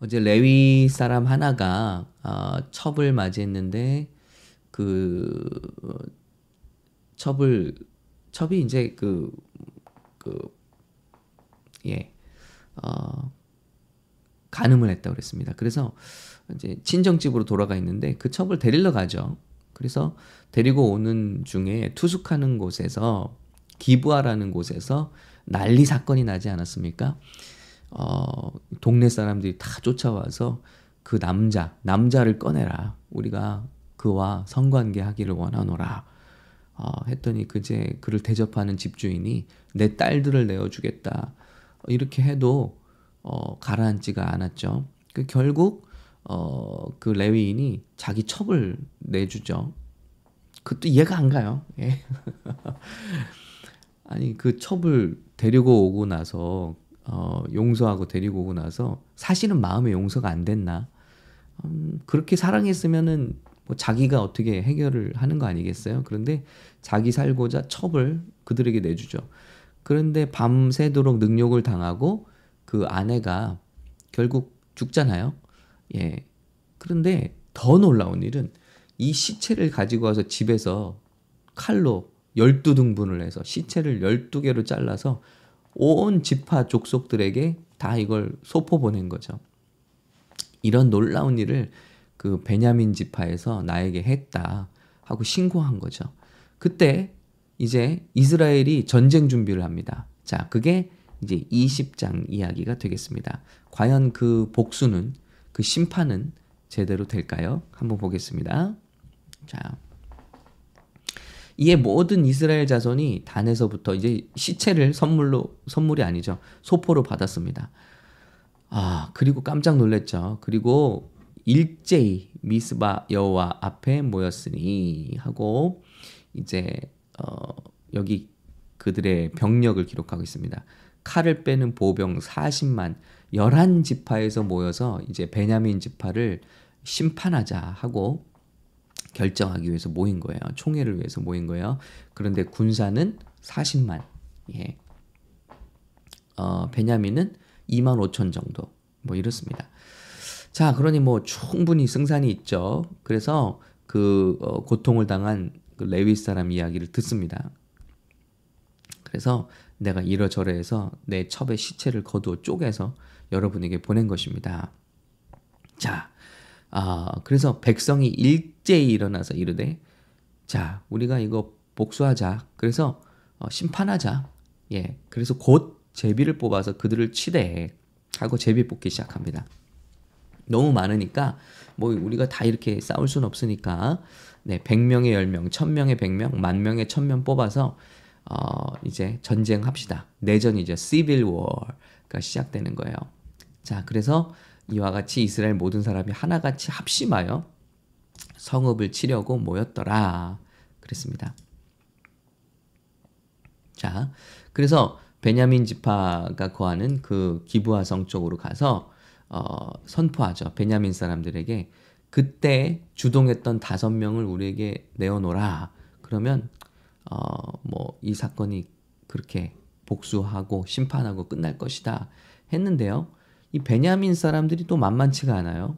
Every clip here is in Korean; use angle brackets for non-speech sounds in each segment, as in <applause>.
어제 레위 사람 하나가 어, 첩을 맞이했는데 그 어, 첩을 첩이 이제 그 그 예. 어 간음을 했다고 그랬습니다. 그래서 이제 친정집으로 돌아가 있는데 그 첩을 데리러 가죠. 그래서 데리고 오는 중에 투숙하는 곳에서 기부하라는 곳에서 난리 사건이 나지 않았습니까? 어, 동네 사람들이 다 쫓아와서 그 남자, 남자를 꺼내라. 우리가 그와 성관계 하기를 원하노라. 어, 했더니 그제 그를 대접하는 집주인이 내 딸들을 내어주겠다. 이렇게 해도 어, 가라앉지가 않았죠. 그 결국 어, 그 레위인이 자기 첩을 내주죠. 그것도 이해가 안 가요. 예. <laughs> 아니 그 첩을 데리고 오고 나서 어, 용서하고 데리고 오고 나서 사실은 마음의 용서가 안 됐나? 음, 그렇게 사랑했으면은 뭐 자기가 어떻게 해결을 하는 거 아니겠어요? 그런데 자기 살고자 첩을 그들에게 내주죠. 그런데 밤새도록 능욕을 당하고 그 아내가 결국 죽잖아요. 예. 그런데 더 놀라운 일은 이 시체를 가지고 와서 집에서 칼로 12등분을 해서 시체를 12개로 잘라서 온 지파 족속들에게 다 이걸 소포 보낸 거죠. 이런 놀라운 일을 그 베냐민 지파에서 나에게 했다 하고 신고한 거죠. 그때 이제 이스라엘이 전쟁 준비를 합니다. 자, 그게 이제 20장 이야기가 되겠습니다. 과연 그 복수는 그 심판은 제대로 될까요? 한번 보겠습니다. 자. 이에 모든 이스라엘 자손이 단에서부터 이제 시체를 선물로 선물이 아니죠. 소포로 받았습니다. 아, 그리고 깜짝 놀랐죠. 그리고 일제히 미스바 여호와 앞에 모였으니 하고 이제 어 여기 그들의 병력을 기록하고 있습니다. 칼을 빼는 보병 40만 11지파에서 모여서 이제 베냐민 지파를 심판하자 하고 결정하기 위해서 모인 거예요. 총회를 위해서 모인 거예요. 그런데 군사는 40만. 예. 어, 베냐민은 2만 5천 정도. 뭐 이렇습니다. 자, 그러니 뭐 충분히 승산이 있죠. 그래서 그 어, 고통을 당한 그 레위 사람 이야기를 듣습니다. 그래서 내가 이러저러 해서 내 첩의 시체를 거두어 쪼개서 여러분에게 보낸 것입니다. 자, 아, 그래서 백성이 일제히 일어나서 이르되, 자, 우리가 이거 복수하자. 그래서 어, 심판하자. 예, 그래서 곧 제비를 뽑아서 그들을 치되 하고 제비 뽑기 시작합니다. 너무 많으니까 뭐 우리가 다 이렇게 싸울 수는 없으니까 네, 100명에 10명, 1000명에 100명, 만 명에 1000명 뽑아서 어, 이제 전쟁합시다. 내전이죠. Civil War가 시작되는 거예요. 자, 그래서 이와 같이 이스라엘 모든 사람이 하나같이 합심하여 성읍을 치려고 모였더라. 그랬습니다. 자, 그래서 베냐민 지파가 거하는 그 기부하 성 쪽으로 가서 어, 선포하죠. 베냐민 사람들에게 그때 주동했던 다섯 명을 우리에게 내어놓라. 그러면 어, 뭐 이 사건이 그렇게 복수하고 심판하고 끝날 것이다 했는데요. 이 베냐민 사람들이 또 만만치가 않아요.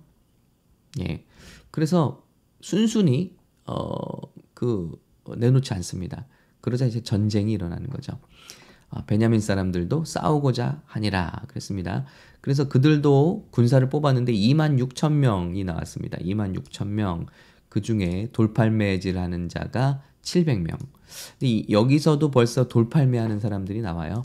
예. 그래서 순순히 어 그 내놓지 않습니다. 그러자 이제 전쟁이 일어나는 거죠. 어, 베냐민 사람들도 싸우고자 하니라 그랬습니다. 그래서 그들도 군사를 뽑았는데 2만 6천 명이 나왔습니다. 2만 6천 명. 그 중에 돌팔매질하는 자가 700명. 여기서도 벌써 돌팔매하는 사람들이 나와요.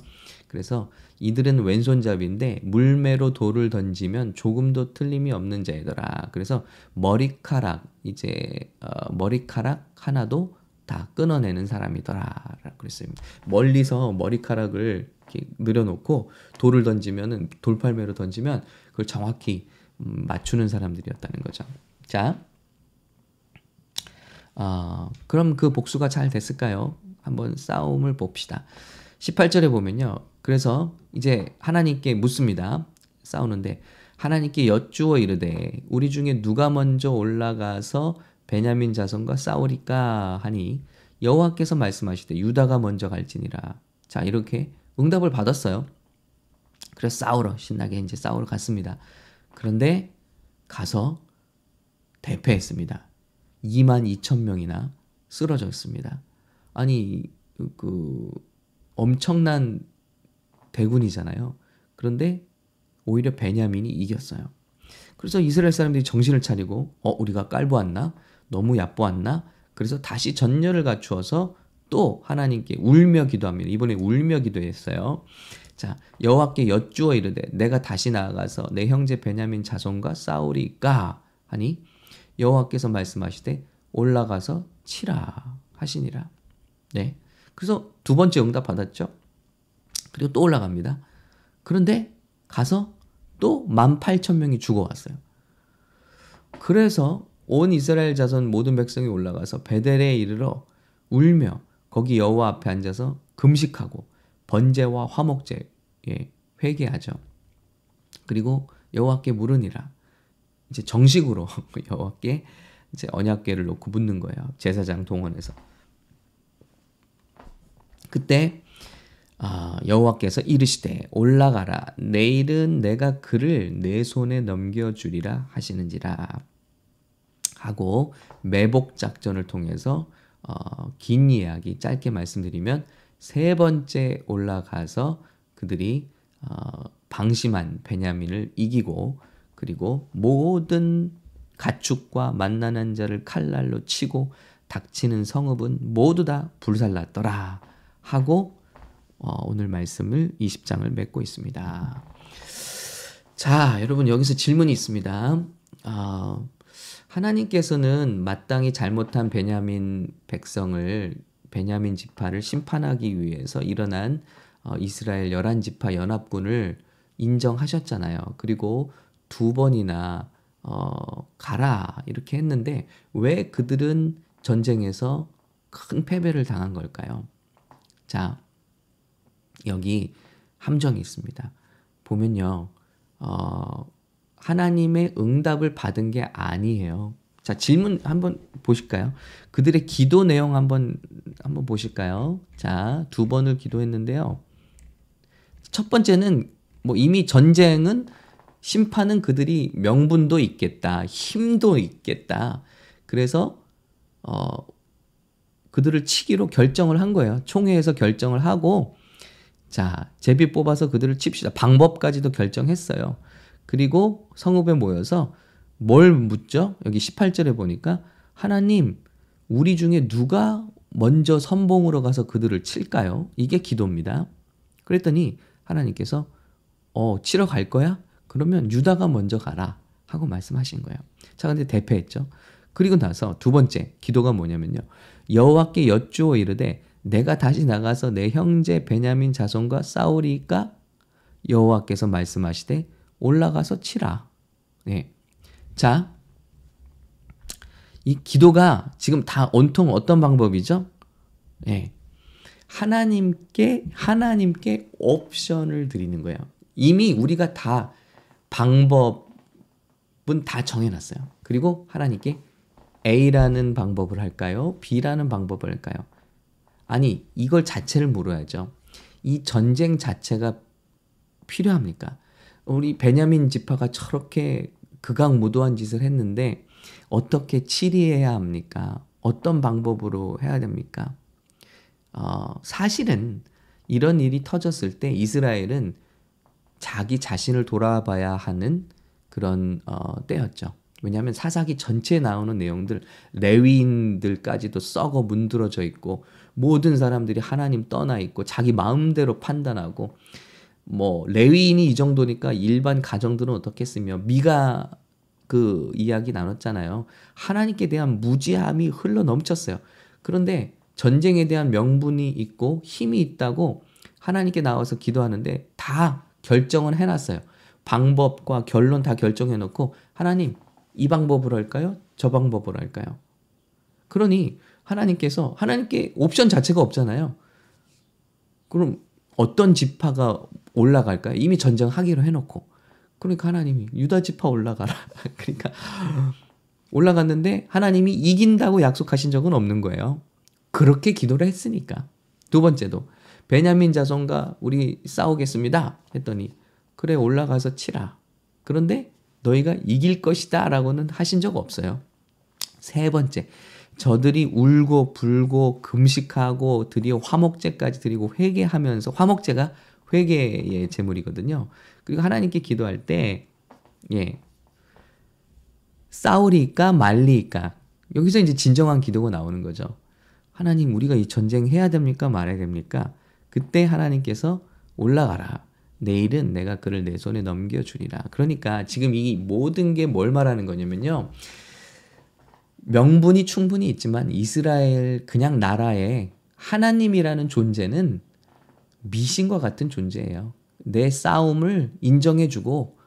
그래서 이들은 왼손잡이인데 물매로 돌을 던지면 조금도 틀림이 없는 자이더라. 그래서 머리카락 이제 어, 머리카락 하나도 다 끊어내는 사람이더라라고 그랬어요. 멀리서 머리카락을 이렇게 늘여놓고 돌을 던지면은 돌팔매로 던지면 그걸 정확히 음, 맞추는 사람들이었다는 거죠. 자, 어, 그럼 그 복수가 잘 됐을까요? 한번 싸움을 봅시다. 18절에 보면요. 그래서 이제 하나님께 묻습니다. 싸우는데 하나님께 여쭈어 이르되 우리 중에 누가 먼저 올라가서 베냐민 자손과 싸우리까 하니 여호와께서 말씀하시되 유다가 먼저 갈지니라. 자 이렇게 응답을 받았어요. 그래서 싸우러 신나게 이제 싸우러 갔습니다. 그런데 가서 대패했습니다. 2만 2천 명이나 쓰러졌습니다. 아니 그 엄청난 대군이잖아요. 그런데 오히려 베냐민이 이겼어요. 그래서 이스라엘 사람들이 정신을 차리고 어 우리가 깔보았나 너무 얕보았나 그래서 다시 전열을 갖추어서 또 하나님께 울며 기도합니다. 이번에 울며 기도했어요. 자 여호와께 여쭈어 이르되 내가 다시 나아가서 내 형제 베냐민 자손과 싸우리까 하니 여호와께서 말씀하시되 올라가서 치라 하시니라. 네. 그래서 두 번째 응답 받았죠. 그리고 또 올라갑니다. 그런데 가서 또 18,000명이 죽어왔어요. 그래서 온 이스라엘 자손 모든 백성이 올라가서 베델에 이르러 울며 거기 여호와 앞에 앉아서 금식하고 번제와 화목제에 회개하죠. 그리고 여호와께 물으니라. 이제 정식으로 <laughs> 여호와께 이제 언약궤를 놓고 묻는 거예요. 제사장 동원해서. 그때 아, 여호와께서 이르시되 올라가라. 내일은 내가 그를 내 손에 넘겨 주리라 하시는지라. 하고 매복 작전을 통해서 어, 긴 이야기 짧게 말씀드리면 세 번째 올라가서 그들이 어, 방심한 베냐민을 이기고 그리고 모든 가축과 만나는 자를 칼날로 치고 닥치는 성읍은 모두 다 불살랐더라 하고 어, 오늘 말씀을 20장을 맺고 있습니다. 자, 여러분 여기서 질문이 있습니다. 어, 하나님께서는 마땅히 잘못한 베냐민 백성을 베냐민 지파를 심판하기 위해서 일어난 어, 이스라엘 열한 지파 연합군을 인정하셨잖아요. 그리고 두 번이나 어, 가라 이렇게 했는데 왜 그들은 전쟁에서 큰 패배를 당한 걸까요? 자, 여기 함정이 있습니다. 보면요, 어, 하나님의 응답을 받은 게 아니에요. 자, 질문 한번 보실까요? 그들의 기도 내용 한번, 한번 보실까요? 자, 두 번을 기도했는데요. 첫 번째는 뭐 이미 전쟁은 심판은 그들이 명분도 있겠다, 힘도 있겠다. 그래서, 어, 그들을 치기로 결정을 한 거예요. 총회에서 결정을 하고, 자, 제비 뽑아서 그들을 칩시다. 방법까지도 결정했어요. 그리고 성읍에 모여서 뭘 묻죠? 여기 18절에 보니까 하나님, 우리 중에 누가 먼저 선봉으로 가서 그들을 칠까요? 이게 기도입니다. 그랬더니 하나님께서 어, 치러 갈 거야? 그러면 유다가 먼저 가라 하고 말씀하신 거예요. 자, 근데 대패했죠. 그리고 나서 두 번째 기도가 뭐냐면요. 여호와께 여쭈어 이르되 내가 다시 나가서 내 형제 베냐민 자손과 싸우리까 여호와께서 말씀하시되 올라가서 치라. 네. 자, 이 기도가 지금 다 온통 어떤 방법이죠? 네. 하나님께 하나님께 옵션을 드리는 거예요. 이미 우리가 다 방법은 다 정해놨어요. 그리고 하나님께 A라는 방법을 할까요? B라는 방법을 할까요? 아니, 이걸 자체를 물어야죠. 이 전쟁 자체가 필요합니까? 우리 베냐민 지파가 저렇게 극악무도한 짓을 했는데 어떻게 치리해야 합니까? 어떤 방법으로 해야 됩니까? 어, 사실은 이런 일이 터졌을 때 이스라엘은 자기 자신을 돌아봐야 하는 그런 어, 때였죠. 왜냐하면 사사기 전체에 나오는 내용들 레위인들까지도 썩어 문드러져 있고 모든 사람들이 하나님 떠나 있고 자기 마음대로 판단하고 뭐 레위인이 이 정도니까 일반 가정들은 어떻겠으며 미가 그 이야기 나눴잖아요. 하나님께 대한 무지함이 흘러 넘쳤어요. 그런데 전쟁에 대한 명분이 있고 힘이 있다고 하나님께 나와서 기도하는데 다 결정은 해놨어요. 방법과 결론 다 결정해놓고 하나님 이 방법으로 할까요? 저 방법으로 할까요? 그러니 하나님께서 하나님께 옵션 자체가 없잖아요. 그럼 어떤 지파가 올라갈까요? 이미 전쟁하기로 해놓고. 그러니까 하나님이 유다 지파 올라가라. <laughs> 그러니까 올라갔는데 하나님이 이긴다고 약속하신 적은 없는 거예요. 그렇게 기도를 했으니까. 두 번째도 베냐민 자손과 우리 싸우겠습니다. 했더니 그래 올라가서 치라. 그런데 너희가 이길 것이다 라고는 하신 적 없어요. 세 번째, 저들이 울고 불고 금식하고 드디어 화목제까지 드리고 회개하면서 화목제가 회개의 제물이거든요. 그리고 하나님께 기도할 때 예. 싸우리까 말리까 여기서 이제 진정한 기도가 나오는 거죠. 하나님 우리가 이 전쟁 해야 됩니까 말아야 됩니까? 그때 하나님께서 올라가라. 내일은 내가 그를 내 손에 넘겨주리라. 그러니까 지금 이 모든 게 뭘 말하는 거냐면요. 명분이 충분히 있지만 이스라엘 그냥 나라에 하나님이라는 존재는 미신과 같은 존재예요. 내 싸움을 인정해주고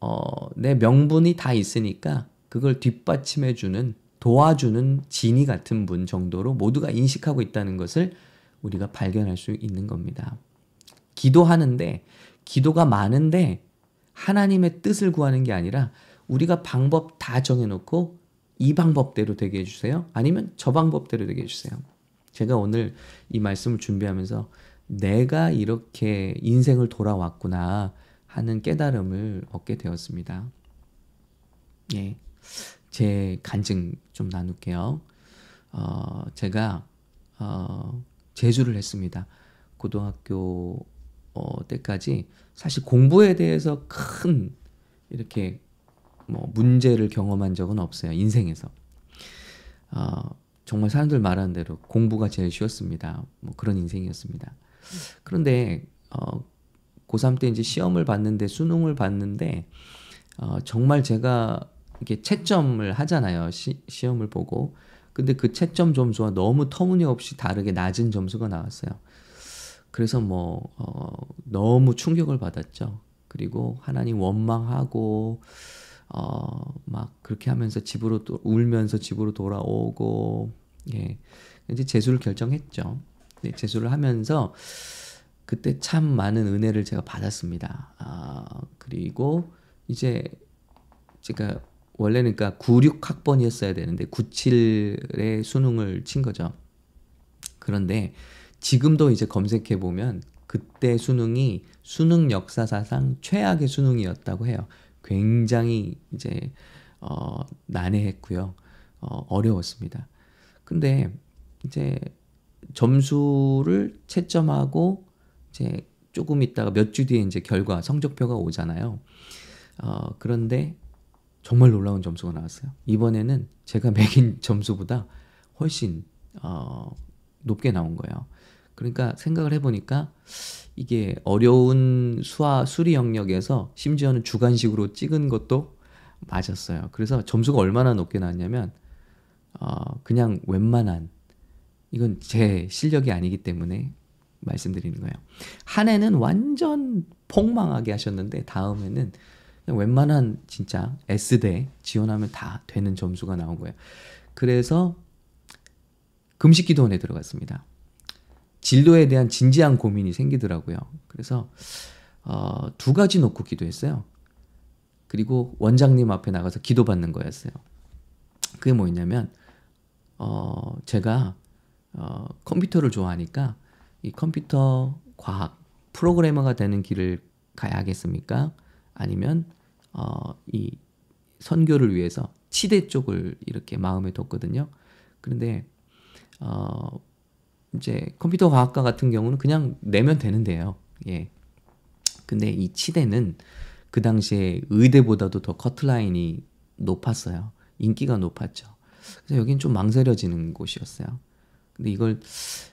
어, 내 명분이 다 있으니까 그걸 뒷받침해주는 도와주는 진이 같은 분 정도로 모두가 인식하고 있다는 것을 우리가 발견할 수 있는 겁니다. 기도하는데 기도가 많은데 하나님의 뜻을 구하는 게 아니라 우리가 방법 다 정해놓고 이 방법대로 되게 해주세요. 아니면 저 방법대로 되게 해주세요. 제가 오늘 이 말씀을 준비하면서 내가 이렇게 인생을 돌아왔구나 하는 깨달음을 얻게 되었습니다. 예. 제 간증 좀 나눌게요. 어, 제가, 어, 재수를 했습니다. 고등학교 어, 때까지 사실 공부에 대해서 큰 이렇게 뭐 문제를 경험한 적은 없어요. 인생에서. 어, 정말 사람들 말하는 대로 공부가 제일 쉬웠습니다. 뭐 그런 인생이었습니다. 그런데 어, 고3 때 이제 시험을 봤는데 수능을 봤는데 어, 정말 제가 이렇게 채점을 하잖아요. 시, 시험을 보고. 근데 그 채점 점수와 너무 터무니없이 다르게 낮은 점수가 나왔어요. 그래서 뭐 어, 너무 충격을 받았죠. 그리고 하나님 원망하고 어, 막 그렇게 하면서 집으로 또 울면서 집으로 돌아오고 예. 이제 재수를 결정했죠. 네, 재수를 하면서 그때 참 많은 은혜를 제가 받았습니다. 아, 그리고 이제 제가 원래는 그러니까 96학번이었어야 되는데 97에 수능을 친 거죠. 그런데 지금도 이제 검색해 보면 그때 수능이 수능 역사사상 최악의 수능이었다고 해요. 굉장히 이제 어 난해했고요. 어 어려웠습니다. 근데 이제 점수를 채점하고 이제 조금 있다가 몇 주 뒤에 이제 결과 성적표가 오잖아요. 어 그런데 정말 놀라운 점수가 나왔어요. 이번에는 제가 <laughs> 매긴 점수보다 훨씬 어 높게 나온 거예요. 그러니까 생각을 해보니까 이게 어려운 수화 수리 영역에서 심지어는 주관식으로 찍은 것도 맞았어요. 그래서 점수가 얼마나 높게 나왔냐면 어, 그냥 웬만한 이건 제 실력이 아니기 때문에 말씀드리는 거예요. 한 해는 완전 폭망하게 하셨는데 다음에는 웬만한 진짜 S대 지원하면 다 되는 점수가 나온 거예요. 그래서 금식 기도원에 들어갔습니다. 진로에 대한 진지한 고민이 생기더라고요. 그래서 어, 두 가지 놓고 기도했어요. 그리고 원장님 앞에 나가서 기도받는 거였어요. 그게 뭐였냐면 어, 제가 어, 컴퓨터를 좋아하니까 이 컴퓨터 과학 프로그래머가 되는 길을 가야겠습니까? 아니면 어, 이 선교를 위해서 치대 쪽을 이렇게 마음에 뒀거든요. 그런데 어, 이제 컴퓨터 과학과 같은 경우는 그냥 내면 되는데요. 예. 근데 이 치대는 그 당시에 의대보다도 더 커트라인이 높았어요. 인기가 높았죠. 그래서 여긴 좀 망설여지는 곳이었어요. 근데 이걸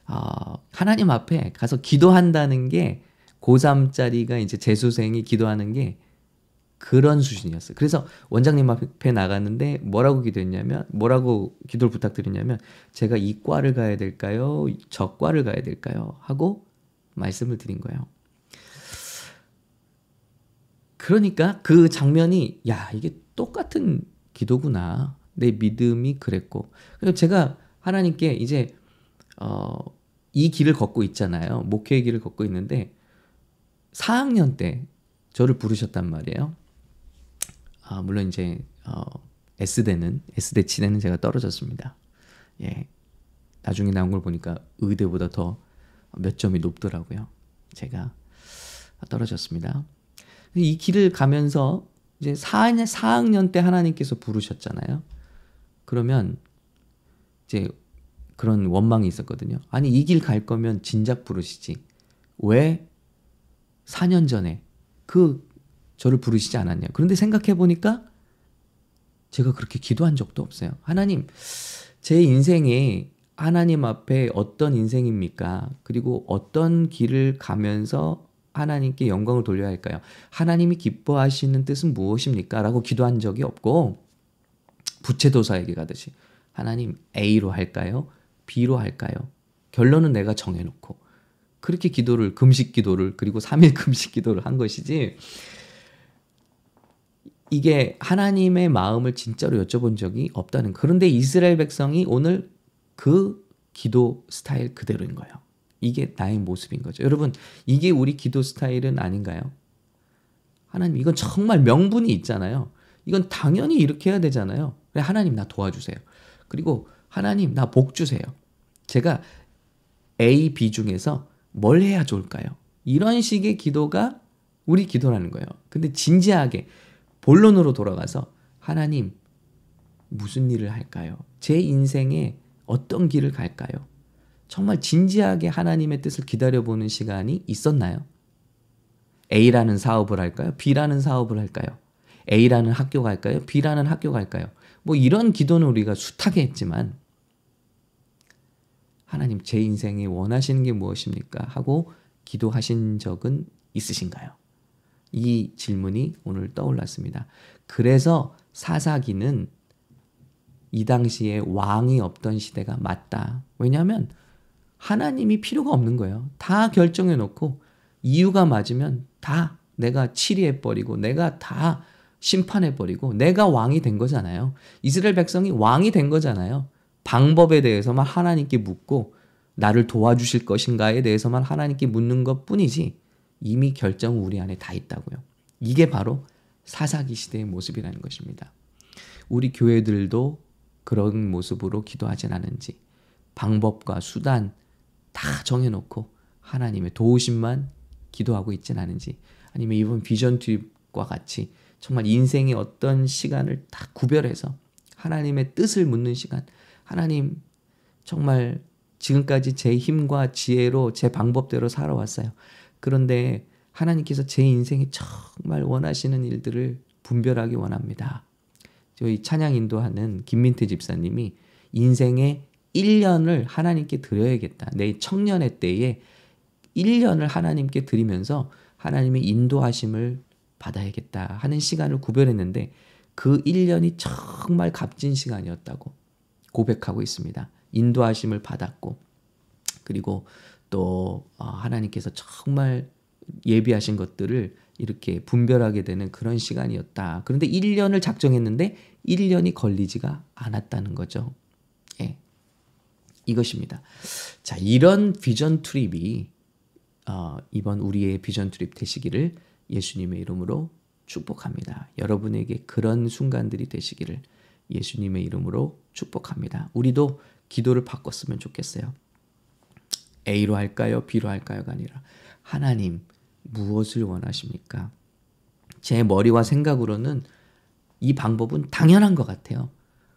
어, 하나님 앞에 가서 기도한다는 게 고3짜리가 이제 재수생이 기도하는 게 그런 수준이었어요. 그래서 원장님 앞에 나갔는데 뭐라고 기도했냐면 뭐라고 기도를 부탁드렸냐면 제가 이 과를 가야 될까요? 저 과를 가야 될까요? 하고 말씀을 드린 거예요. 그러니까 그 장면이 야 이게 똑같은 기도구나 내 믿음이 그랬고 그래서 제가 하나님께 이제 어, 이 길을 걷고 있잖아요 목회의 길을 걷고 있는데 4학년 때 저를 부르셨단 말이에요 아, 물론 이제 어, S대는 S대 치대는 제가 떨어졌습니다. 예. 나중에 나온 걸 보니까 의대보다 더 몇 점이 높더라고요. 제가 떨어졌습니다. 이 길을 가면서 이제 4학년, 4학년 때 하나님께서 부르셨잖아요. 그러면 이제 그런 원망이 있었거든요. 아니, 이 길 갈 거면 진작 부르시지. 왜 4년 전에 그 저를 부르시지 않았냐. 그런데 생각해 보니까 제가 그렇게 기도한 적도 없어요. 하나님, 제 인생에 하나님 앞에 어떤 인생입니까? 그리고 어떤 길을 가면서 하나님께 영광을 돌려야 할까요? 하나님이 기뻐하시는 뜻은 무엇입니까? 라고 기도한 적이 없고, 부채도사에게 가듯이, 하나님 A로 할까요? B로 할까요? 결론은 내가 정해놓고, 그렇게 기도를, 금식 기도를, 그리고 3일 <laughs> 금식 기도를 한 것이지, 이게 하나님의 마음을 진짜로 여쭤본 적이 없다는. 그런데 이스라엘 백성이 오늘 그 기도 스타일 그대로인 거예요. 이게 나의 모습인 거죠. 여러분, 이게 우리 기도 스타일은 아닌가요? 하나님, 이건 정말 명분이 있잖아요. 이건 당연히 이렇게 해야 되잖아요. 하나님, 나 도와주세요. 그리고 하나님, 나 복 주세요. 제가 A, B 중에서 뭘 해야 좋을까요? 이런 식의 기도가 우리 기도라는 거예요. 근데 진지하게 본론으로 돌아가서 하나님, 무슨 일을 할까요? 제 인생에 어떤 길을 갈까요? 정말 진지하게 하나님의 뜻을 기다려보는 시간이 있었나요? A라는 사업을 할까요? B라는 사업을 할까요? A라는 학교 갈까요? B라는 학교 갈까요? 뭐 이런 기도는 우리가 숱하게 했지만 하나님 제 인생에 원하시는 게 무엇입니까? 하고 기도하신 적은 있으신가요? 이 질문이 오늘 떠올랐습니다. 그래서 사사기는 이 당시에 왕이 없던 시대가 맞다. 왜냐하면 하나님이 필요가 없는 거예요. 다 결정해 놓고 이유가 맞으면 다 내가 치리해 버리고 내가 다 심판해 버리고 내가 왕이 된 거잖아요. 이스라엘 백성이 왕이 된 거잖아요. 방법에 대해서만 하나님께 묻고 나를 도와주실 것인가에 대해서만 하나님께 묻는 것 뿐이지 이미 결정은 우리 안에 다 있다고요. 이게 바로 사사기 시대의 모습이라는 것입니다. 우리 교회들도 그런 모습으로 기도하진 않은지 방법과 수단 다 정해놓고 하나님의 도우심만 기도하고 있진 않은지 아니면 이번 비전 투입과 같이 정말 인생의 어떤 시간을 다 구별해서 하나님의 뜻을 묻는 시간 하나님 정말 지금까지 제 힘과 지혜로 제 방법대로 살아왔어요. 그런데 하나님께서 제 인생에 정말 원하시는 일들을 분별하기 원합니다. 저희 찬양 인도하는 김민태 집사님이 인생의 1년을 하나님께 드려야겠다. 내 청년의 때에 1년을 하나님께 드리면서 하나님의 인도하심을 받아야겠다 하는 시간을 구별했는데 그 1년이 정말 값진 시간이었다고 고백하고 있습니다. 인도하심을 받았고 그리고 또 어, 하나님께서 정말 예비하신 것들을 이렇게 분별하게 되는 그런 시간이었다. 그런데 1년을 작정했는데 1년이 걸리지가 않았다는 거죠. 예. 이것입니다. 자, 이런 비전 트립이 어, 이번 우리의 비전 트립 되시기를 예수님의 이름으로 축복합니다. 여러분에게 그런 순간들이 되시기를 예수님의 이름으로 축복합니다. 우리도 기도를 바꿨으면 좋겠어요. A로 할까요? B로 할까요가 아니라 하나님 무엇을 원하십니까? 제 머리와 생각으로는 이 방법은 당연한 것 같아요.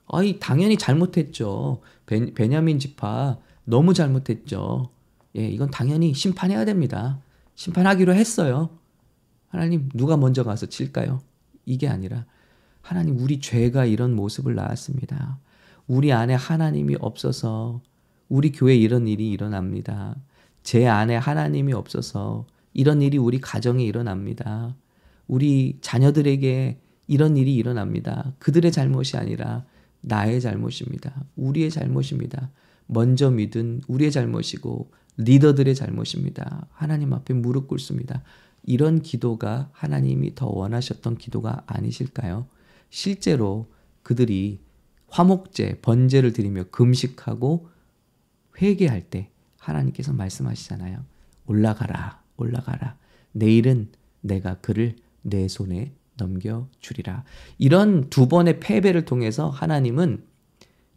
아이 당연히 잘못했죠. 베, 베냐민 지파 너무 잘못했죠. 예, 이건 당연히 심판해야 됩니다. 심판하기로 했어요. 하나님 누가 먼저 가서 칠까요? 이게 아니라 하나님 우리 죄가 이런 모습을 낳았습니다. 우리 안에 하나님이 없어서 우리 교회 이런 일이 일어납니다. 제 안에 하나님이 없어서 이런 일이 우리 가정에 일어납니다. 우리 자녀들에게 이런 일이 일어납니다. 그들의 잘못이 아니라 나의 잘못입니다. 우리의 잘못입니다. 먼저 믿은 우리의 잘못이고 리더들의 잘못입니다. 하나님 앞에 무릎 꿇습니다. 이런 기도가 하나님이 더 원하셨던 기도가 아니실까요? 실제로 그들이 화목제, 번제를 드리며 금식하고 회개할 때 하나님께서 말씀하시잖아요. 올라가라, 올라가라. 내일은 내가 그를 내 손에 넘겨주리라. 이런 두 번의 패배를 통해서 하나님은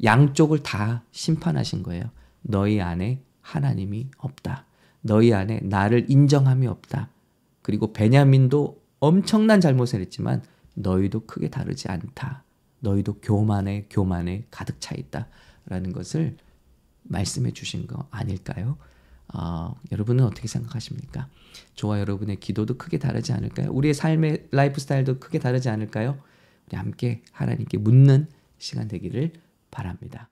양쪽을 다 심판하신 거예요. 너희 안에 하나님이 없다. 너희 안에 나를 인정함이 없다. 그리고 베냐민도 엄청난 잘못을 했지만 너희도 크게 다르지 않다. 너희도 교만에 교만에 가득 차 있다 라는 것을 말씀해 주신 거 아닐까요? 어, 여러분은 어떻게 생각하십니까? 저와 여러분의 기도도 크게 다르지 않을까요? 우리의 삶의 라이프 스타일도 크게 다르지 않을까요? 우리 함께 하나님께 묻는 시간 되기를 바랍니다.